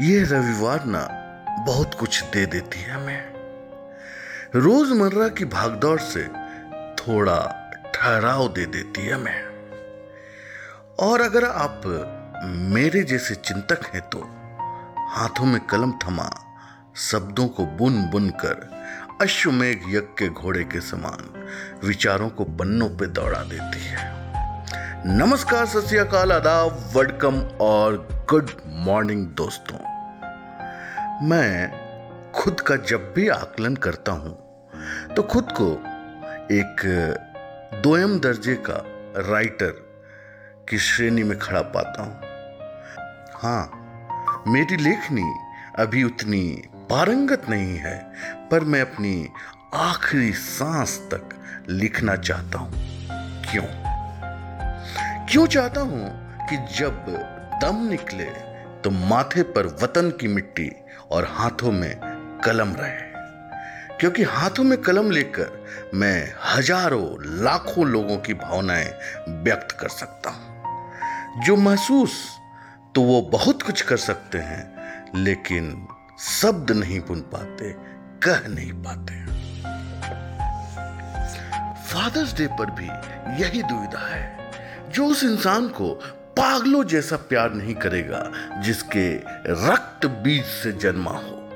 ये रविवार ना बहुत कुछ दे देती है हमें। रोज़मर्रा की भागदौड़ से थोड़ा ठहराव दे देती है हमें। और अगर आप मेरे जैसे चिंतक हैं तो हाथों में कलम थमा, शब्दों को बुन बुन कर, अश्वमेघ यज्ञ के घोड़े के समान विचारों को पन्नों पे दौड़ा देती है। नमस्कार, सत आदाब वेलकम और गुड मॉर्निंग दोस्तों। मैं खुद का जब भी आकलन करता हूँ तो खुद को एक दोयम दर्जे का राइटर की श्रेणी में खड़ा पाता हूँ। हाँ मेरी लेखनी अभी उतनी पारंगत नहीं है, पर मैं अपनी आखिरी सांस तक लिखना चाहता हूँ। क्यों? क्यों चाहता हूँ कि जब दम निकले तो माथे पर वतन की मिट्टी और हाथों में कलम रहे? क्योंकि हाथों में कलम लेकर मैं हज़ारों, लाखों लोगों की भावनाएँ व्यक्त कर सकता हूँ। जो महसूस तो वो बहुत कुछ कर सकते हैं, लेकिन शब्द नहीं बुन पाते, कह नहीं पाते। फादर्स डे पर भी यही दुविधा है। जो उस इंसान को पागलों जैसा प्यार नहीं करेगा, जिसके रक्त बीज से जन्मा हो।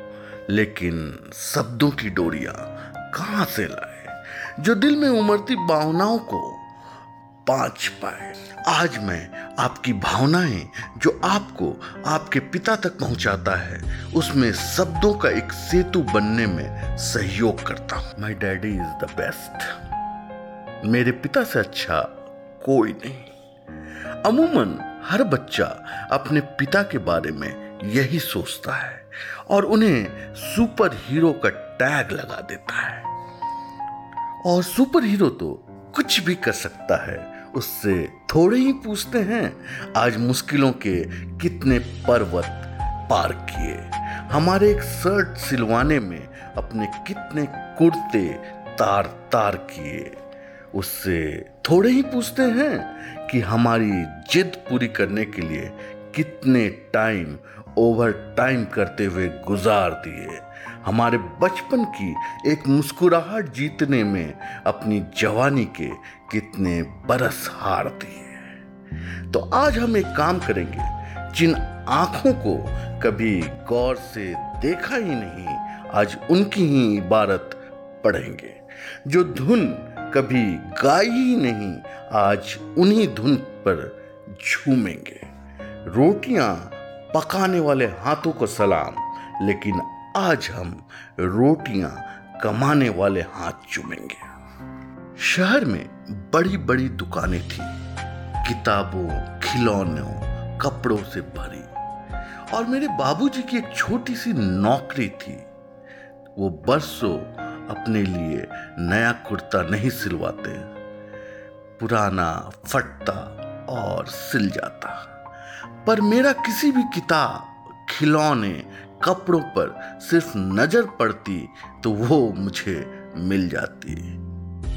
लेकिन शब्दों की डोरियाँ कहाँ से लाए? जो दिल में उमड़ती भावनाओं को पाँच पाए। आज मैं आपकी भावनाएँ जो आपको आपके पिता तक पहुंचाता है, उसमें शब्दों का एक सेतु बनने में सहयोग करता हूँ। My daddy is the best मेरे पिता से अच्छा कोई नहीं। अमूमन हर बच्चा अपने पिता के बारे में यही सोचता है और उन्हें सुपर हीरो का टैग लगा देता है। और सुपर हीरो तो कुछ भी कर सकता है, उससे थोड़े ही पूछते हैं, आज मुश्किलों के कितने पर्वत पार किए, हमारे एक शर्ट सिलवाने में अपने कितने कुर्ते तार तार किए। उससे थोड़े ही पूछते हैं कि हमारी जिद पूरी करने के लिए कितने टाइम ओवर टाइम करते हुए गुजार दिए। हमारे बचपन की एक मुस्कुराहट जीतने में अपनी जवानी के कितने बरस हार दिए। तो आज हम एक काम करेंगे, जिन आँखों को कभी गौर से देखा ही नहीं, आज उनकी ही इबारत पढ़ेंगे। जो धुन कभी गाई नहीं, आज उन्हीं धुन पर झूमेंगे। रोटियाँ पकाने वाले हाथों को सलाम, लेकिन आज हम रोटियाँ कमाने वाले हाथ चूमेंगे। शहर में बड़ी बड़ी दुकानें थी, किताबों, खिलौनों, कपड़ों से भरी, और मेरे बाबूजी की एक छोटी सी नौकरी थी। वो बरसों अपने लिए नया कुर्ता नहीं सिलवाते। पुराना फटता और सिल जाता। पर मेरा किसी भी किताब, खिलौने, कपड़ों पर सिर्फ़ नज़र पड़ती तो वो मुझे मिल जाती।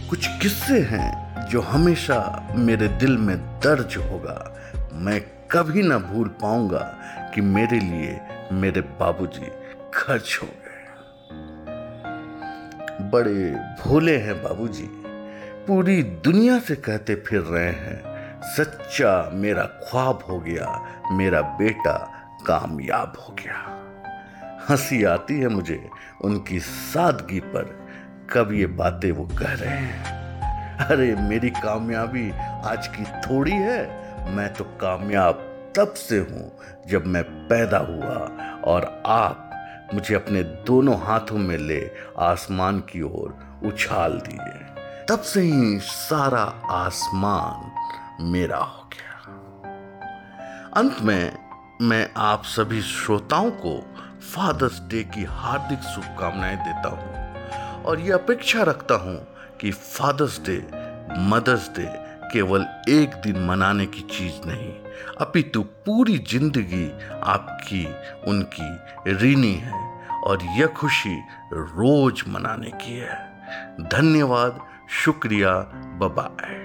कुछ किस्से हैं जो हमेशा मेरे दिल में दर्ज होगा। मैं कभी ना भूल पाऊँगा कि मेरे लिए मेरे बाबूजी खर्च हो बड़े भोले हैं बाबूजी। पूरी दुनिया से कहते फिर रहे हैं, सच्चा मेरा ख्वाब हो गया, मेरा बेटा कामयाब हो गया। हँसी आती है मुझे उनकी सादगी पर, कब ये बातें वो कह रहे हैं। अरे, मेरी कामयाबी आज की थोड़ी है, मैं तो कामयाब तब से हूँ जब मैं पैदा हुआ और आप मुझे अपने दोनों हाथों में ले आसमान की ओर उछाल दिए। तब से ही सारा आसमान मेरा हो गया। अंत में मैं आप सभी श्रोताओं को फादर्स डे की हार्दिक शुभकामनाएँ देता हूँ और ये अपेक्षा रखता हूँ कि फादर्स डे, मदर्स डे केवल एक दिन मनाने की चीज़ नहीं, अपितु पूरी ज़िंदगी आपकी, उनकी ऋणी है और यह खुशी रोज मनाने की है। धन्यवाद, शुक्रिया बबाए